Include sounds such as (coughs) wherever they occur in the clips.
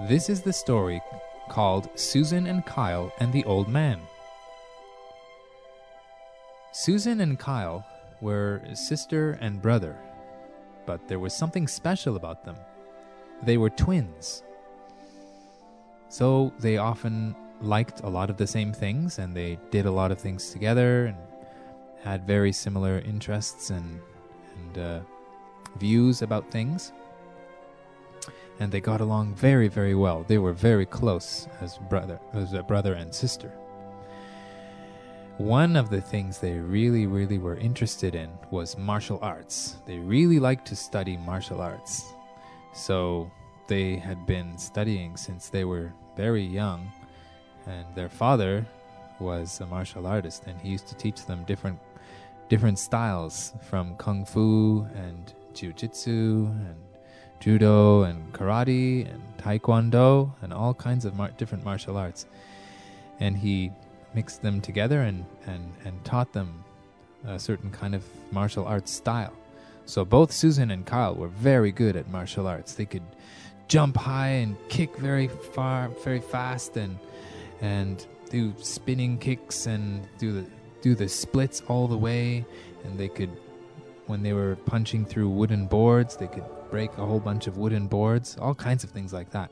This is the story called Susan and Kyle and the Old Man. Susan and Kyle were sister and brother, but there was something special about them. They were twins. So they often liked a lot of the same things and they did a lot of things together and had very similar interests and, and uh, views about things. And they got along very, very well. They were very close as brother, as a brother and sister. One of the things they really, really were interested in was martial arts. They really liked to study martial arts. So they had been studying since they were very young, and their father was a martial artist, and he used to teach them different different styles from kung fu and jiu-jitsu and judo and karate and taekwondo and all kinds of mar- different martial arts. And he mixed them together and, and, and taught them a certain kind of martial arts style. So both Susan and Kyle were very good at martial arts. They could jump high and kick very far, very fast, and and do spinning kicks and do the do the splits all the way. And they could, when they were punching through wooden boards, they could break a whole bunch of wooden boards, all kinds of things like that.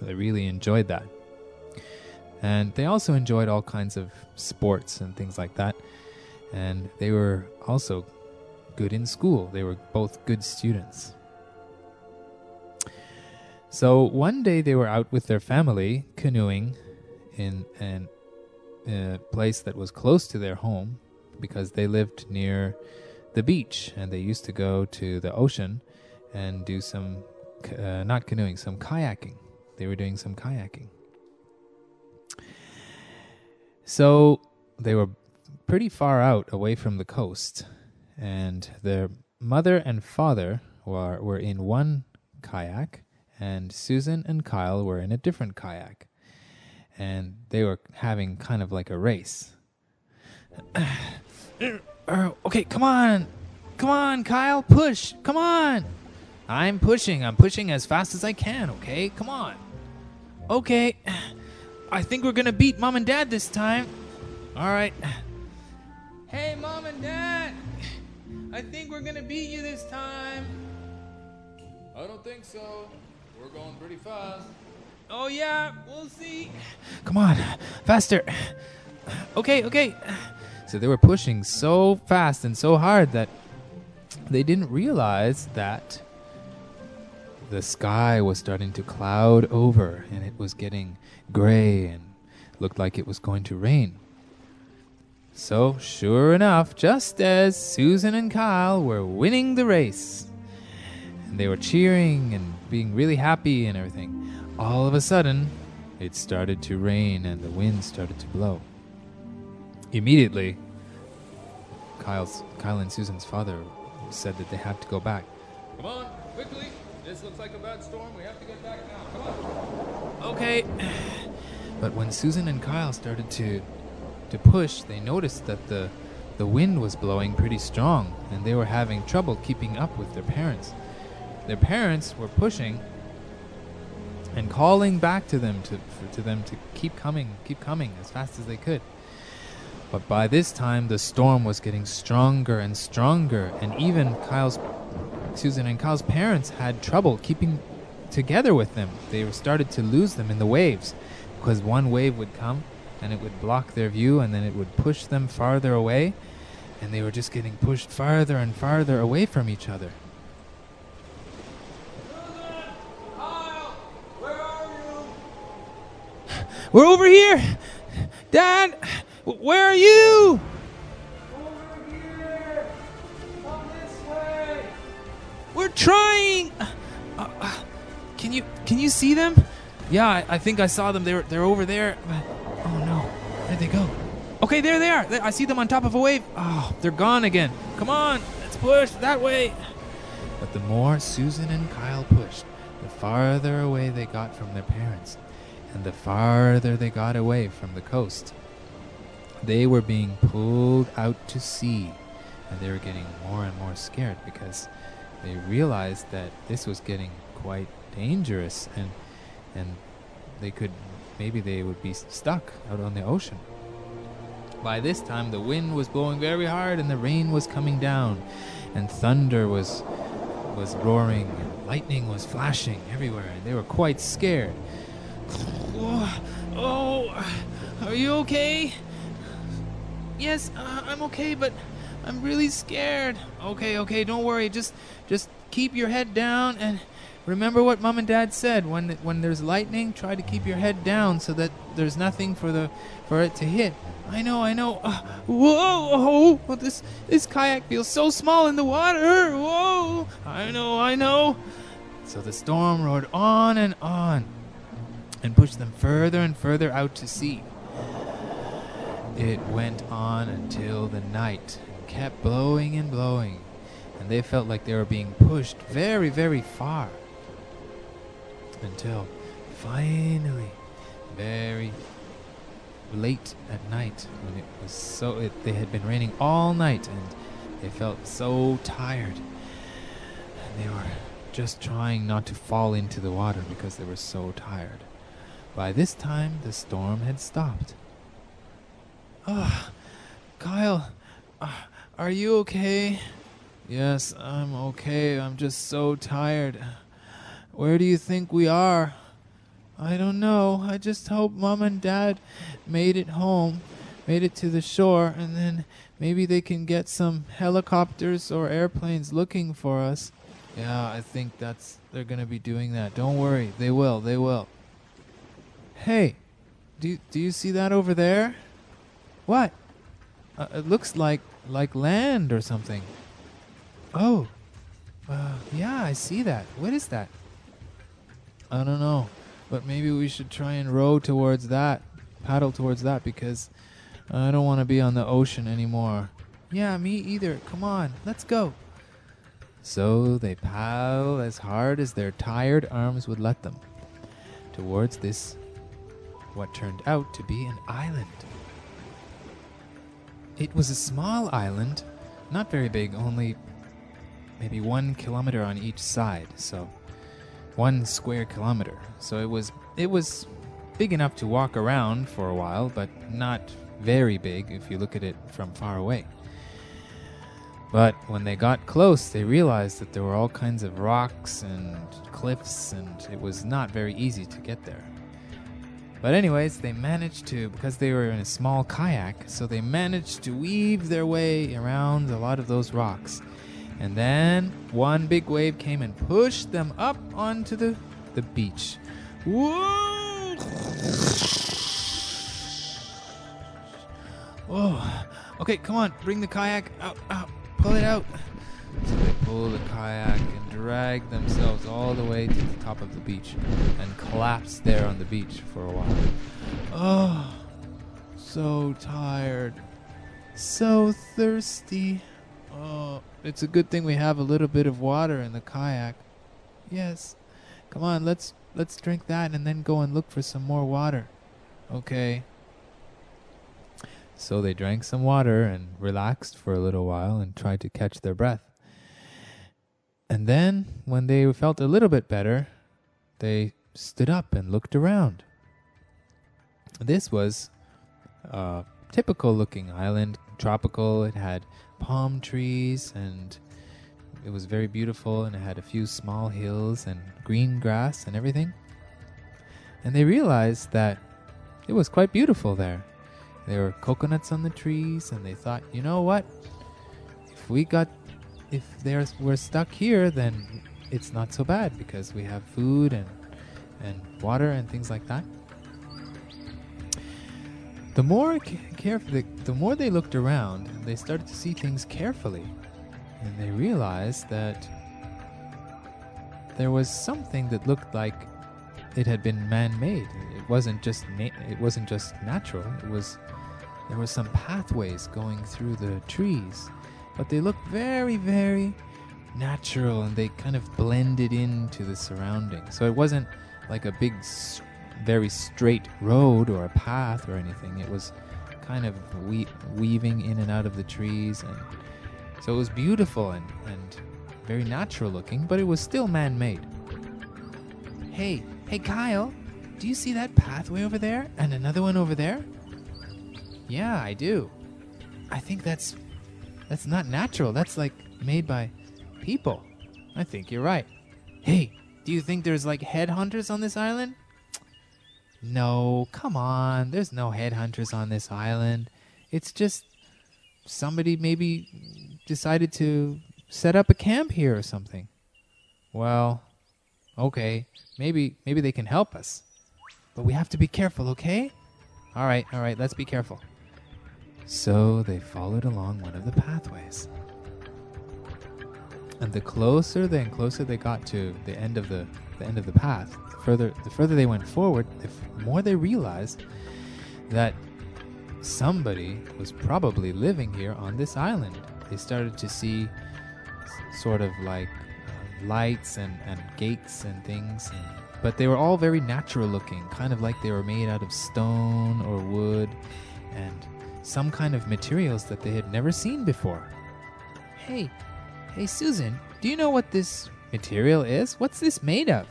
They really enjoyed that. And they also enjoyed all kinds of sports and things like that. And they were also good in school. They were both good students. So one day they were out with their family canoeing in an, a place that was close to their home because they lived near the beach and they used to go to the ocean and do some, uh, not canoeing, some kayaking. They were doing some kayaking. So they were pretty far out away from the coast, and their mother and father were, were in one kayak, and Susan and Kyle were in a different kayak. And they were having kind of like a race. Uh, (coughs) okay, come on. Come on, Kyle, push. Come on. I'm pushing. I'm pushing as fast as I can, okay? Come on. Okay. I think we're gonna beat mom and dad this time. All right. Hey, mom and dad. I think we're gonna beat you this time. I don't think so. We're going pretty fast. Oh, yeah, we'll see. Come on, faster. Okay, okay. So they were pushing so fast and so hard that they didn't realize that the sky was starting to cloud over and it was getting gray and looked like it was going to rain. So, sure enough, just as Susan and Kyle were winning the race, and they were cheering and being really happy and everything, all of a sudden, it started to rain and the wind started to blow. Immediately, Kyle's, Kyle and Susan's father said that they had to go back. Come on, quickly. This looks like a bad storm. We have to get back now. Come on. Okay. (sighs) But when Susan and Kyle started to to push, they noticed that the the wind was blowing pretty strong and they were having trouble keeping up with their parents. Their parents were pushing and calling back to them to for, to them to keep coming, keep coming as fast as they could. But by this time the storm was getting stronger and stronger and even Kyle's Susan and Kyle's parents had trouble keeping together with them. They started to lose them in the waves because one wave would come and it would block their view and then it would push them farther away and they were just getting pushed farther and farther away from each other. Susan, Kyle, where are you? We're over here! Dad! Where are you? Trying. Uh, uh, can you can you see them? Yeah, I, I think I saw them. They're they're over there. Oh no, where'd they go? Okay, there they are. I see them on top of a wave. Oh, they're gone again. Come on, let's push that way. But the more Susan and Kyle pushed, the farther away they got from their parents, and the farther they got away from the coast. They were being pulled out to sea, and they were getting more and more scared because they realized that this was getting quite dangerous and and they could maybe they would be stuck out on the ocean. By this time, the wind was blowing very hard, and the rain was coming down, and thunder was was roaring, and lightning was flashing everywhere, and they were quite scared. Oh, oh, are you okay? Yes, uh, I'm okay, but I'm really scared. Okay, okay, don't worry. Just just keep your head down and remember what mom and dad said when when there's lightning, try to keep your head down so that there's nothing for the for it to hit. I know, I know. Uh, whoa, oh, this this kayak feels so small in the water. Whoa, I know, I know. So the storm roared on and on and pushed them further and further out to sea. It went on until the night, kept blowing and blowing, and they felt like they were being pushed very, very far. Until finally, very late at night, when it was so, it, they had been raining all night, and they felt so tired, and they were just trying not to fall into the water because they were so tired. By this time, the storm had stopped. Ah, Kyle, ah, are you okay? Yes, I'm okay. I'm just so tired. Where do you think we are? I don't know. I just hope mom and dad made it home, made it to the shore, and then maybe they can get some helicopters or airplanes looking for us. Yeah, I think that's they're gonna be doing that. Don't worry, they will. They will. Hey, do you, do you see that over there? What? Uh, it looks like like land or something. Oh, uh, yeah, I see that. What is that? I don't know, but maybe we should try and row towards that, paddle towards that because I don't want to be on the ocean anymore. Yeah, me either. Come on, let's go. So they paddled as hard as their tired arms would let them towards this, what turned out to be an island. It was a small island, not very big, only maybe one kilometer on each side, so one square kilometer. So it was it was big enough to walk around for a while, but not very big if you look at it from far away. But when they got close, they realized that there were all kinds of rocks and cliffs, and it was not very easy to get there. But, anyways, they managed to, because they were in a small kayak, so they managed to weave their way around a lot of those rocks. And then one big wave came and pushed them up onto the, the beach. Whoa! Oh, okay, come on, bring the kayak out, out, pull it out. So they pull the kayak drag themselves all the way to the top of the beach and collapse there on the beach for a while. Oh, so tired, so thirsty. Oh, it's a good thing we have a little bit of water in the kayak. Yes. Come on, let's let's drink that and then go and look for some more water. Okay. So they drank some water and relaxed for a little while and tried to catch their breath. And then, when they felt a little bit better, they stood up and looked around. This was a typical looking island, tropical. It had palm trees and it was very beautiful and it had a few small hills and green grass and everything. And they realized that it was quite beautiful there. There were coconuts on the trees and they thought, you know what? If we got if there's we're stuck here then it's not so bad because we have food and and water and things like that. The more ca- caref- the, more they looked around, they started to see things carefully, and they realized that there was something that looked like it had been man-made. It wasn't just it wasn't just natural. It was there were some pathways going through the trees, but they look very, very natural, and they kind of blended into the surroundings. So it wasn't like a big, very straight road or a path or anything. It was kind of we- weaving in and out of the trees, and so it was beautiful and, and very natural looking, but it was still man-made. Hey, hey, Kyle, do you see that pathway over there and another one over there? Yeah, I do. I think that's that's not natural. That's like made by people. I think you're right. Hey, do you think there's like headhunters on this island? No, come on. There's no headhunters on this island. It's just somebody maybe decided to set up a camp here or something. Well, okay. Maybe maybe they can help us. But we have to be careful, okay? All right, all right. Let's be careful. So they followed along one of the pathways. And the closer they and closer they got to the end of the, the end of the path, the further the further they went forward, the f- more they realized that somebody was probably living here on this island. They started to see s- sort of like uh, lights and, and gates and things, and, but they were all very natural looking, kind of like they were made out of stone or wood and some kind of materials that they had never seen before. Hey, hey, Susan, do you know what this material is? What's this made of?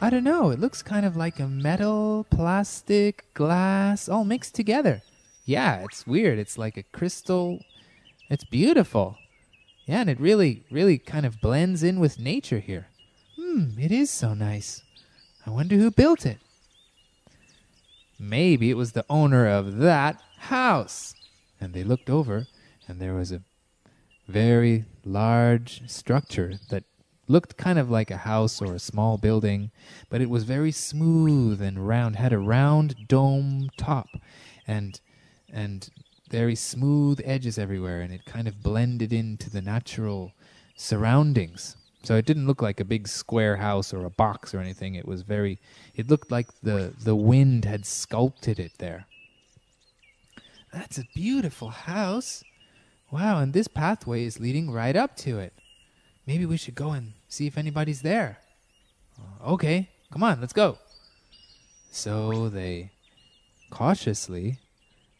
I don't know. It looks kind of like a metal, plastic, glass, all mixed together. Yeah, it's weird. It's like a crystal. It's beautiful. Yeah, and it really, really kind of blends in with nature here. Hmm, it is so nice. I wonder who built it. Maybe it was the owner of that house. And they looked over, and there was a very large structure that looked kind of like a house or a small building, but it was very smooth and round, had a round dome top and and very smooth edges everywhere and it kind of blended into the natural surroundings. So it didn't look like a big square house or a box or anything. It was very it looked like the the wind had sculpted it there. That's a beautiful house. Wow, and this pathway is leading right up to it. Maybe we should go and see if anybody's there. Uh, Okay, come on, let's go. So they cautiously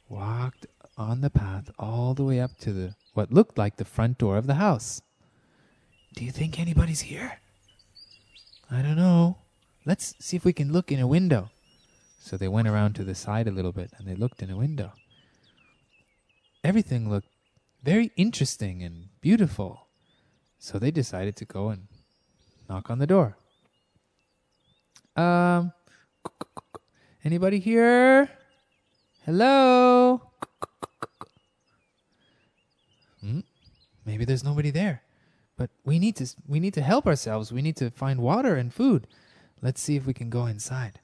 walked on the path all the way up to the what looked like the front door of the house. Do you think anybody's here? I don't know. Let's see if we can look in a window. So they went around to the side a little bit and they looked in a window. Everything looked very interesting and beautiful. So they decided to go and knock on the door. Um, anybody here? Hello? Hmm? Maybe there's nobody there. But we need to we need to help ourselves. We need to find water and food. Let's see if we can go inside.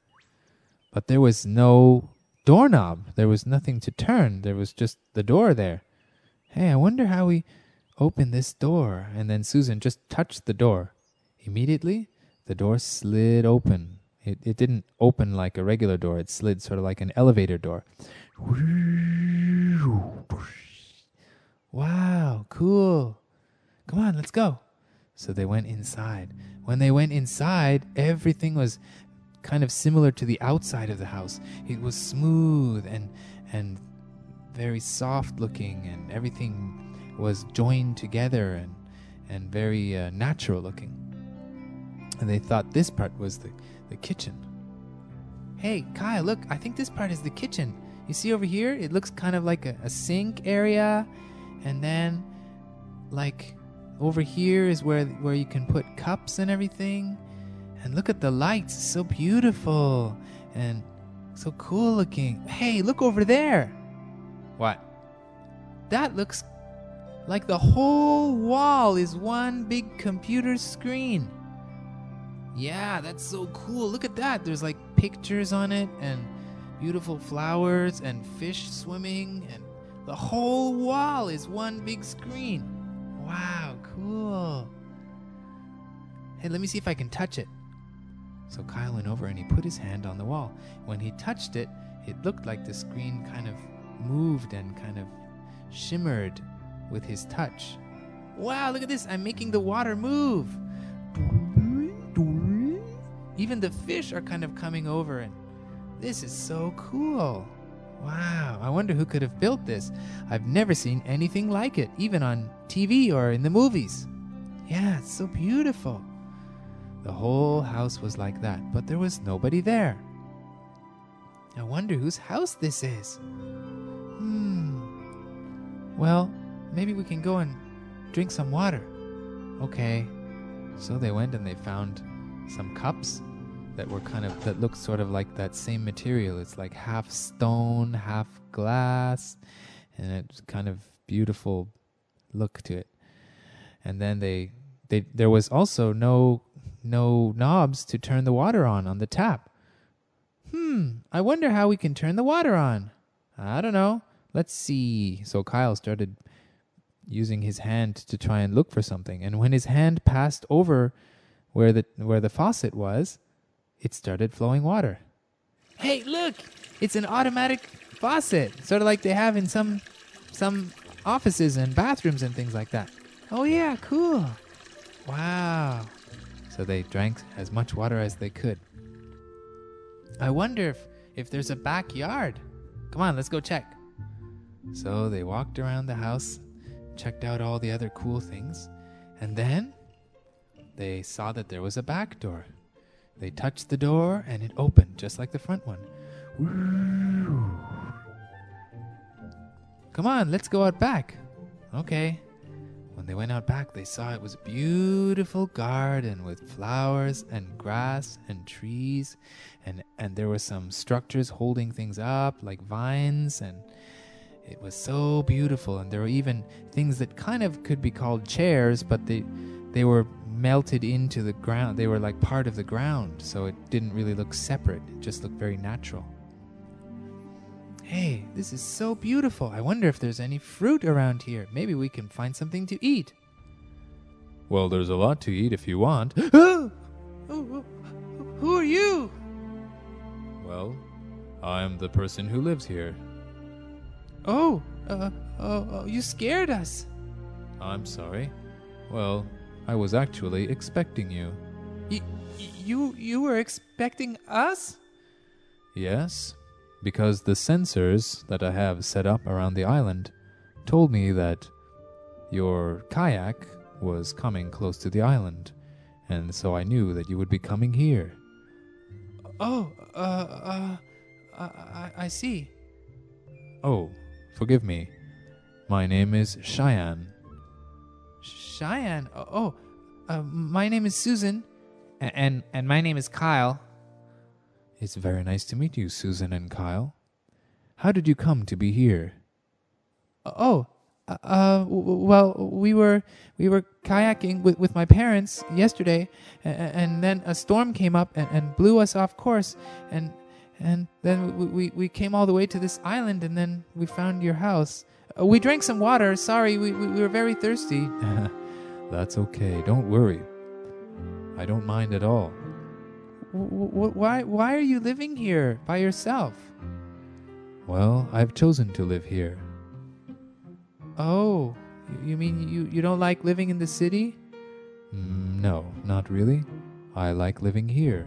But there was no doorknob. There was nothing to turn. There was just the door there. Hey, I wonder how we open this door. And then Susan just touched the door. Immediately, the door slid open. It, it didn't open like a regular door, it slid sort of like an elevator door. Wow, cool. Come on, let's go. So they went inside. When they went inside, everything was kind of similar to the outside of the house. It was smooth and and very soft looking and everything was joined together and and very uh, natural looking. And they thought this part was the, the kitchen. Hey, Kyle, look, I think this part is the kitchen. You see over here? It looks kind of like a, a sink area. And then, like, over here is where, where you can put cups and everything. And look at the lights, so beautiful and so cool looking. Hey, look over there. What? That looks like the whole wall is one big computer screen. Yeah, that's so cool. Look at that. There's like pictures on it and beautiful flowers and fish swimming and the whole wall is one big screen. Wow, cool. Hey, let me see if I can touch it. So Kyle went over and he put his hand on the wall. When he touched it, it looked like the screen kind of moved and kind of shimmered with his touch. Wow, look at this. I'm making the water move. Even the fish are kind of coming over, and this is so cool. Wow, I wonder who could have built this. I've never seen anything like it, even on TV or in the movies. Yeah, it's so beautiful. The whole house was like that, but there was nobody there. I wonder whose house this is. Hmm. Well, maybe we can go and drink some water. Okay. So they went and they found some cups that were kind of that looked sort of like that same material. It's like half stone, half glass, and it's kind of beautiful look to it. And then they they there was also no no knobs to turn the water on on the tap. Hmm, I wonder how we can turn the water on. I don't know. Let's see. So Kyle started using his hand to try and look for something, and when his hand passed over where the where the faucet was, it started flowing water. Hey, look! It's an automatic faucet, sort of like they have in some some offices and bathrooms and things like that. Oh yeah, cool. Wow. So they drank as much water as they could. I wonder if if there's a backyard. Come on, let's go check. So they walked around the house, checked out all the other cool things, and then they saw that there was a back door. They touched the door and it opened just like the front one. Come on, let's go out back. Okay. When they went out back, they saw it was a beautiful garden with flowers and grass and trees, and, and there were some structures holding things up, like vines, and it was so beautiful. And there were even things that kind of could be called chairs, but they, they were melted into the ground. They were like part of the ground, so it didn't really look separate. It just looked very natural. Hey, this is so beautiful. I wonder if there's any fruit around here. Maybe we can find something to eat. Well, there's a lot to eat if you want. (gasps) oh, oh, who are you? Well, I'm the person who lives here. Oh, uh, oh, oh, you scared us. I'm sorry. Well, I was actually expecting you. Y- you, you were expecting us? Yes, because the sensors that I have set up around the island told me that your kayak was coming close to the island, and so I knew that you would be coming here. Oh, uh, uh, I, I see. Oh, forgive me. My name is Cheyenne. Cheyenne. Oh, oh uh, my name is Susan, and, and and my name is Kyle. It's very nice to meet you, Susan and Kyle. How did you come to be here? Oh, uh, uh well, we were we were kayaking with, with my parents yesterday, and, and then a storm came up and, and blew us off course, and and then we, we, we came all the way to this island, and then we found your house. Uh, we drank some water. Sorry, we, we, we were very thirsty. (laughs) That's okay. Don't worry. I don't mind at all. W- why why are you living here by yourself? Well, I've chosen to live here. Oh, you mean you, you don't like living in the city? Mm, no, not really. I like living here.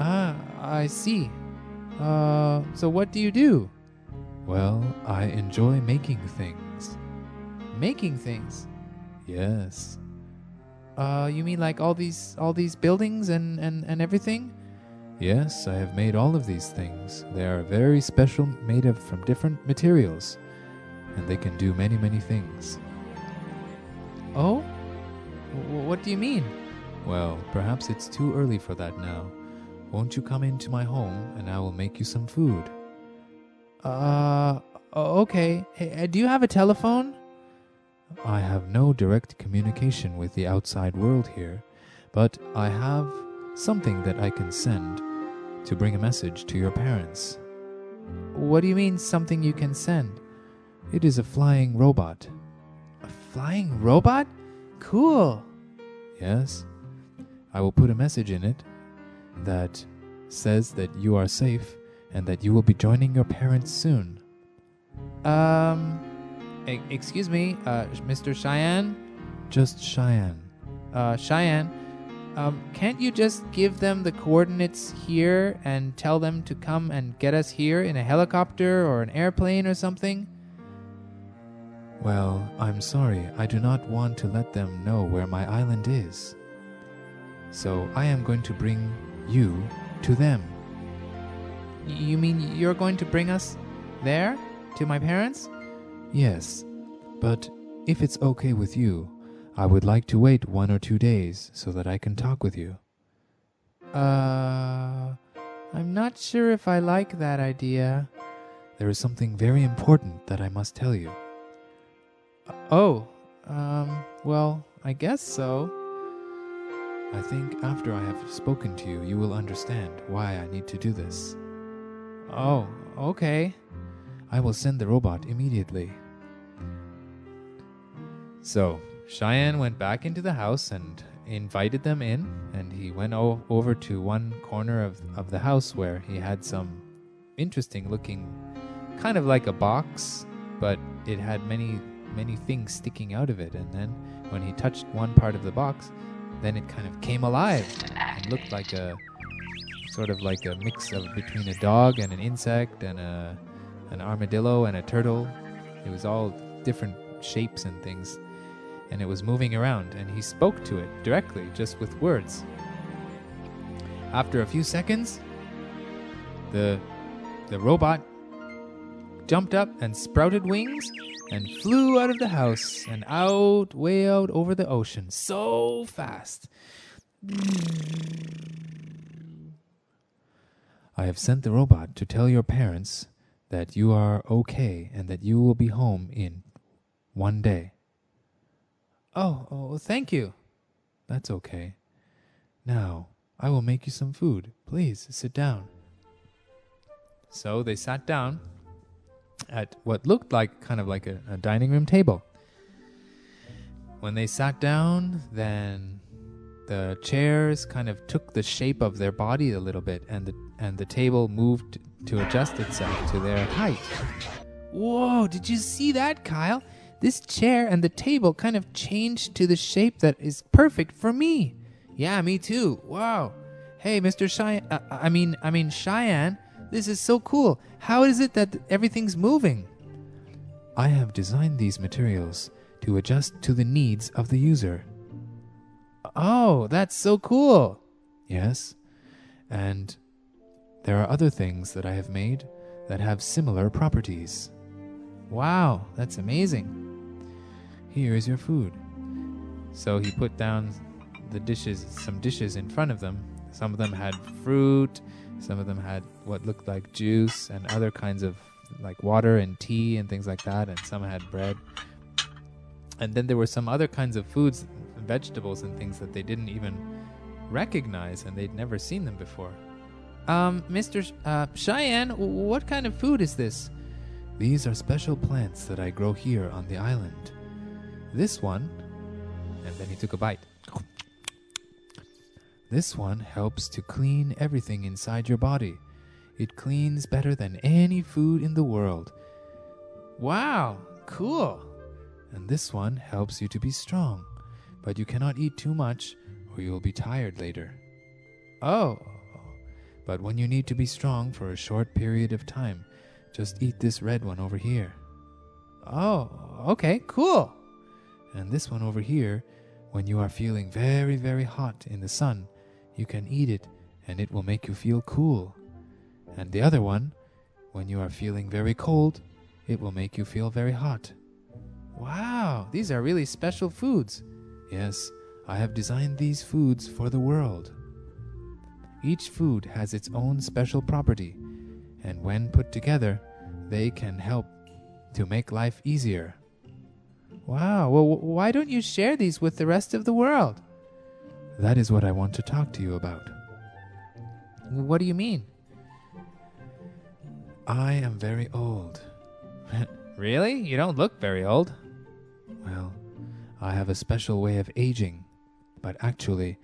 Ah, I see. Uh, so what do you do? Well, I enjoy making things. Making things? Yes. Uh, you mean like all these all these buildings and, and, and everything? Yes, I have made all of these things. They are very special, made of from different materials, and they can do many, many things. Oh? W- what do you mean? Well, perhaps it's too early for that now. Won't you come into my home and I will make you some food? Uh, okay. Hey, do you have a telephone? I have no direct communication with the outside world here, but I have something that I can send to bring a message to your parents. What do you mean, something you can send? It is a flying robot. A flying robot? Cool. Yes. I will put a message in it that says that you are safe and that you will be joining your parents soon. Um, E- excuse me, uh, Mr. Cheyenne? Just Cheyenne. Uh, Cheyenne, um, can't you just give them the coordinates here and tell them to come and get us here in a helicopter or an airplane or something? Well, I'm sorry, I do not want to let them know where my island is. So I am going to bring you to them. You mean you're going to bring us there? To my parents? Yes, but if it's okay with you, I would like to wait one or two days so that I can talk with you. Uh, I'm not sure if I like that idea. There is something very important that I must tell you. Oh, um, well, I guess so. I think after I have spoken to you, you will understand why I need to do this. Oh, okay. I will send the robot immediately. So, Cheyenne went back into the house and invited them in, and he went o- over to one corner of, of the house where he had some interesting looking, kind of like a box, but it had many, many things sticking out of it. And then when he touched one part of the box, then it kind of came alive and looked like a sort of like a mix of between a dog and an insect and a an armadillo and a turtle. It was all different shapes and things and it was moving around, and he spoke to it directly, just with words. After a few seconds, the the robot jumped up and sprouted wings and flew out of the house and out way out over the ocean so fast. I have sent the robot to tell your parents that you are okay and that you will be home in one day. Oh, oh, thank you. That's okay. Now, I will make you some food. Please sit down. So they sat down at what looked like kind of like a, a dining room table. When they sat down, then the chairs kind of took the shape of their body a little bit, and the and the table moved to adjust itself to their height. Whoa! Did you see that, Kyle? this chair and the table kind of changed to the shape that is perfect for me. Yeah, me too. Wow. Hey, Mr. Cheyenne, uh, I mean, I mean Cheyenne, this is so cool. How is it that everything's moving? I have designed these materials to adjust to the needs of the user. Oh, that's so cool. Yes. And there are other things that I have made that have similar properties. Wow, that's amazing. Here is your food. So he put down the dishes, some dishes in front of them. Some of them had fruit, some of them had what looked like juice and other kinds of like water and tea and things like that, and some had bread. And then there were some other kinds of foods, vegetables and things that they didn't even recognize and they'd never seen them before. Um, Mr. Sh- uh, Cheyenne, what kind of food is this? These are special plants that I grow here on the island. This one, and then he took a bite. This one helps to clean everything inside your body. It cleans better than any food in the world. Wow, cool. And this one helps you to be strong, but you cannot eat too much or you will be tired later. Oh. But when you need to be strong for a short period of time, just eat this red one over here. Oh, okay, cool. And this one over here, when you are feeling very, very hot in the sun, you can eat it and it will make you feel cool. And the other one, when you are feeling very cold, it will make you feel very hot. Wow, these are really special foods. Yes, I have designed these foods for the world. Each food has its own special property, and when put together, they can help to make life easier. Wow, well, why don't you share these with the rest of the world? That is what I want to talk to you about. What do you mean? I am very old. (laughs) really? You don't look very old. Well, I have a special way of aging, but actually,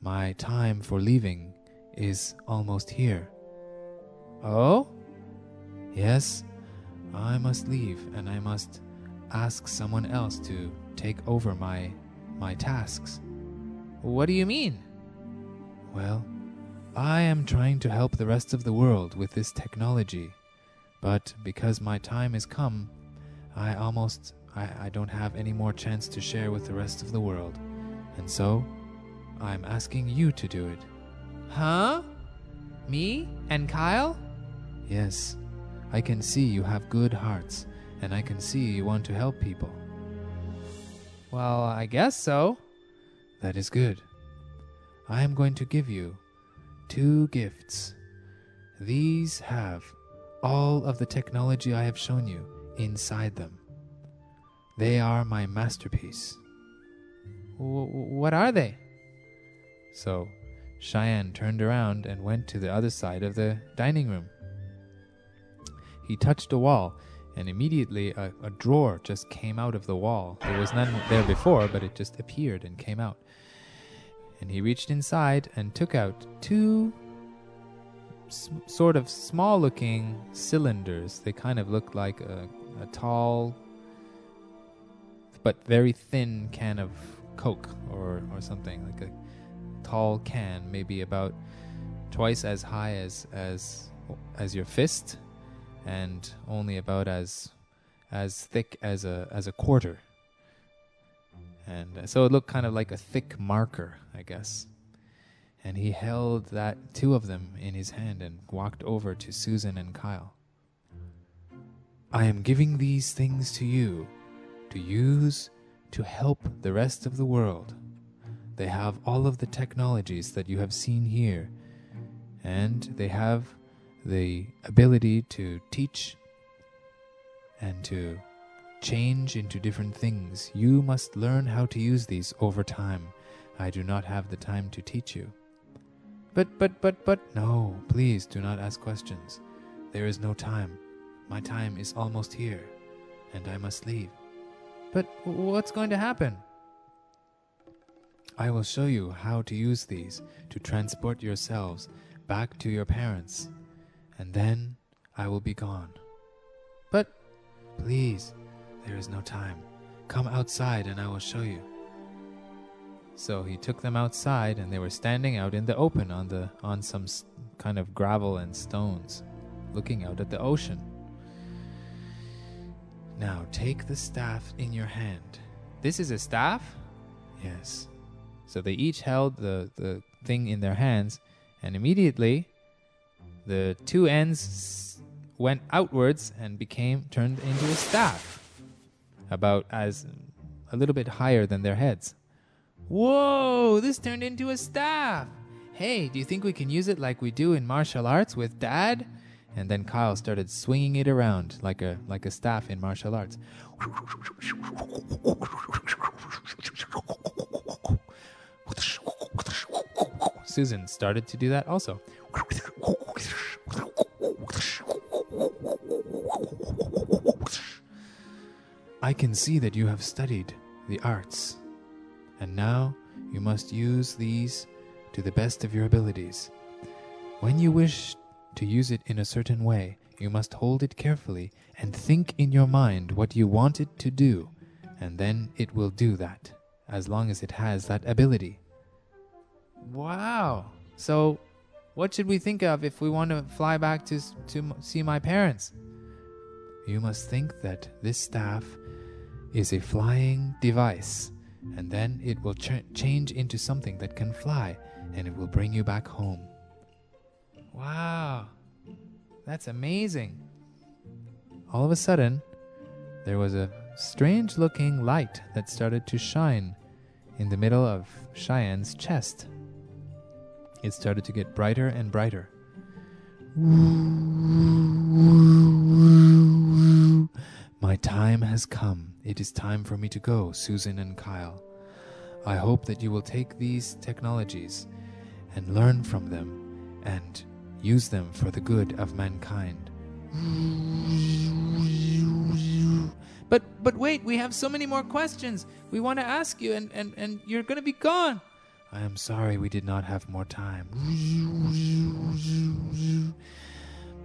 my time for leaving is almost here. Oh? Yes, I must leave and I must ask someone else to take over my my tasks. What do you mean? Well, I am trying to help the rest of the world with this technology, but because my time has come, I almost I, I don't have any more chance to share with the rest of the world. And so I'm asking you to do it. Huh? Me and Kyle? Yes, I can see you have good hearts, and I can see you want to help people. Well, I guess so. That is good. I am going to give you two gifts. These have all of the technology I have shown you inside them. They are my masterpiece. W- what are they? So Cheyenne turned around and went to the other side of the dining room. He touched a wall, and immediately a, a drawer just came out of the wall. There was none there before, but it just appeared and came out. And he reached inside and took out two s- sort of small looking cylinders. They kind of look like a, a tall but very thin can of Coke or, or something, like a tall can, maybe about twice as high as, as, as your fist and only about as as thick as a as a quarter. And uh, so it looked kind of like a thick marker, I guess. And he held that two of them in his hand and walked over to Susan and Kyle. I am giving these things to you to use to help the rest of the world. They have all of the technologies that you have seen here, and they have the ability to teach and to change into different things. You must learn how to use these over time. I do not have the time to teach you. But, but, but, but, no, please do not ask questions. There is no time. My time is almost here, and I must leave. But what's going to happen? I will show you how to use these to transport yourselves back to your parents and then I will be gone. But please, there is no time. Come outside and I will show you. So he took them outside and they were standing out in the open on the on some kind of gravel and stones, looking out at the ocean. Now take the staff in your hand. This is a staff? Yes. So they each held the, the thing in their hands, and immediately the two ends went outwards and became turned into a staff, about as a little bit higher than their heads. Whoa, this turned into a staff. Hey, do you think we can use it like we do in martial arts with dad? And then Kyle started swinging it around like a like a staff in martial arts. Susan started to do that also. I can see that you have studied the arts, and now you must use these to the best of your abilities. When you wish to use it in a certain way, you must hold it carefully and think in your mind what you want it to do, and then it will do that, as long as it has that ability. Wow. So, what should we think of if we want to fly back to to see my parents? You must think that this staff is a flying device, and then it will ch- change into something that can fly, and it will bring you back home. Wow. That's amazing. All of a sudden, there was a strange looking light that started to shine in the middle of Cheyenne's chest. It started to get brighter and brighter. My time has come. It is time for me to go, Susan and Kyle. I hope that you will take these technologies and learn from them and use them for the good of mankind. But but wait, we have so many more questions. We want to ask you and and and you're going to be gone. I am sorry we did not have more time.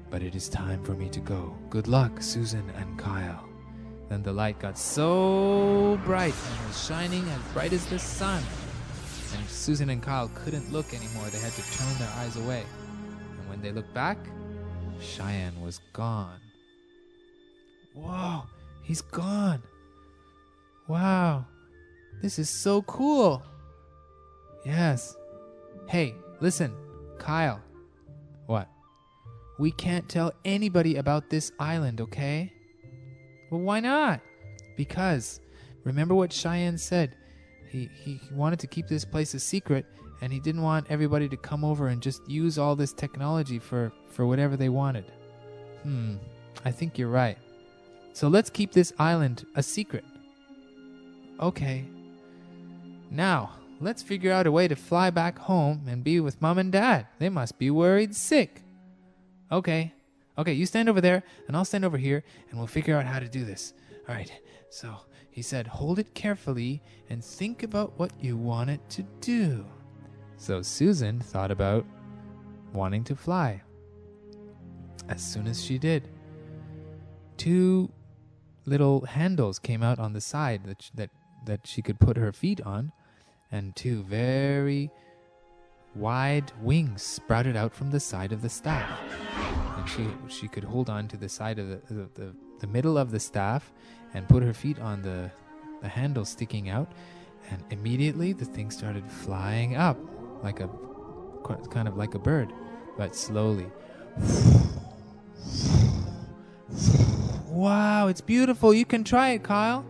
But it is time for me to go. Good luck, Susan and Kyle. Then the light got so bright and was shining as bright as the sun. And Susan and Kyle couldn't look anymore. They had to turn their eyes away. And when they looked back, Cheyenne was gone. Whoa, he's gone. wow, this is so cool. Yes. Hey, listen, Kyle. What? We can't tell anybody about this island, okay? Well, why not? Because remember what Cheyenne said. He, he wanted to keep this place a secret and he didn't want everybody to come over and just use all this technology for, for whatever they wanted. Hmm, I think you're right. So let's keep this island a secret. Okay. Now, let's figure out a way to fly back home and be with mom and dad. They must be worried sick. Okay. Okay, you stand over there, and I'll stand over here, and we'll figure out how to do this. All right. So he said, hold it carefully and think about what you want it to do. So Susan thought about wanting to fly. As soon as she did, two little handles came out on the side that, that, that she could put her feet on, and two very wide wings sprouted out from the side of the staff. And she, she could hold on to the side of the, the, the, the middle of the staff and put her feet on the, the handle sticking out, and immediately the thing started flying up like a kind of like a bird, but slowly. Wow, it's beautiful. You can try it, Kyle.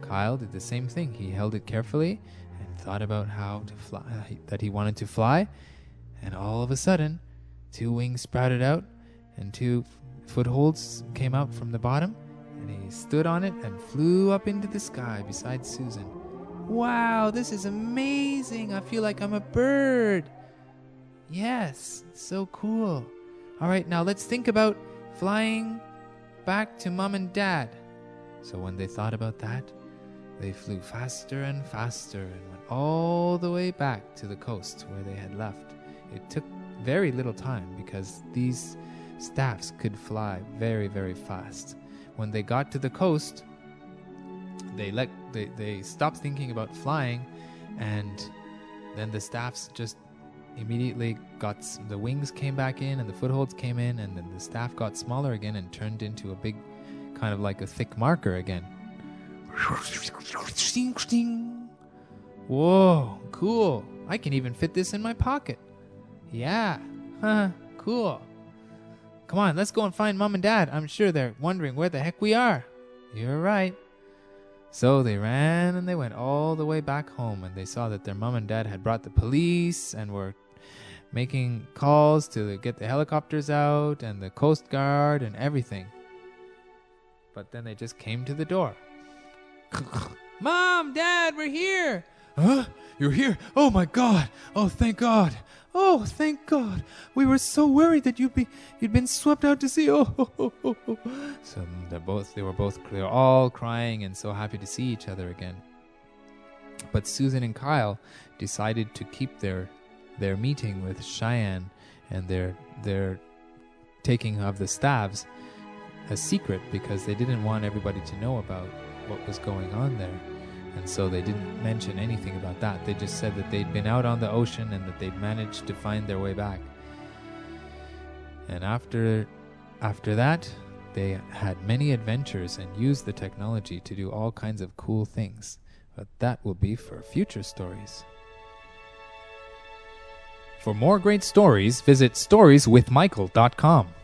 Kyle did the same thing. He held it carefully and thought about how to fly, uh, that he wanted to fly, and all of a sudden, two wings sprouted out and two footholds came out from the bottom, and he stood on it and flew up into the sky beside Susan. Wow, this is amazing. I feel like I'm a bird. Yes, so cool. All right, now let's think about flying back to mom and dad. So when they thought about that, they flew faster and faster and went all the way back to the coast where they had left. It took very little time because these staffs could fly very, very fast. When they got to the coast, they let they, they stopped thinking about flying and then the staffs just immediately got the wings came back in and the footholds came in and then the staff got smaller again and turned into a big kind of like a thick marker again. Whoa cool. I can even fit this in my pocket. Yeah huh cool. Come on let's go and find mom and dad. I'm sure they're wondering where the heck we are. You're right. So they ran and they went all the way back home, and they saw that their mom and dad had brought the police and were making calls to get the helicopters out and the Coast Guard and everything. But then they just came to the door. (laughs) Mom, Dad, we're here! Huh? You're here? Oh my God! Oh, thank God! Oh, thank God! We were so worried that you'd be you'd been swept out to sea. (laughs) Oh, oh, oh, oh, oh. so they're both they were both they were all crying and so happy to see each other again. But Susan and Kyle decided to keep their their meeting with Cheyenne and their their taking of the staves a secret because they didn't want everybody to know about what was going on there. And so they didn't mention anything about that. They just said that they'd been out on the ocean and that they'd managed to find their way back. And after after that, they had many adventures and used the technology to do all kinds of cool things. But that will be for future stories. For more great stories, visit storieswithmichael.com.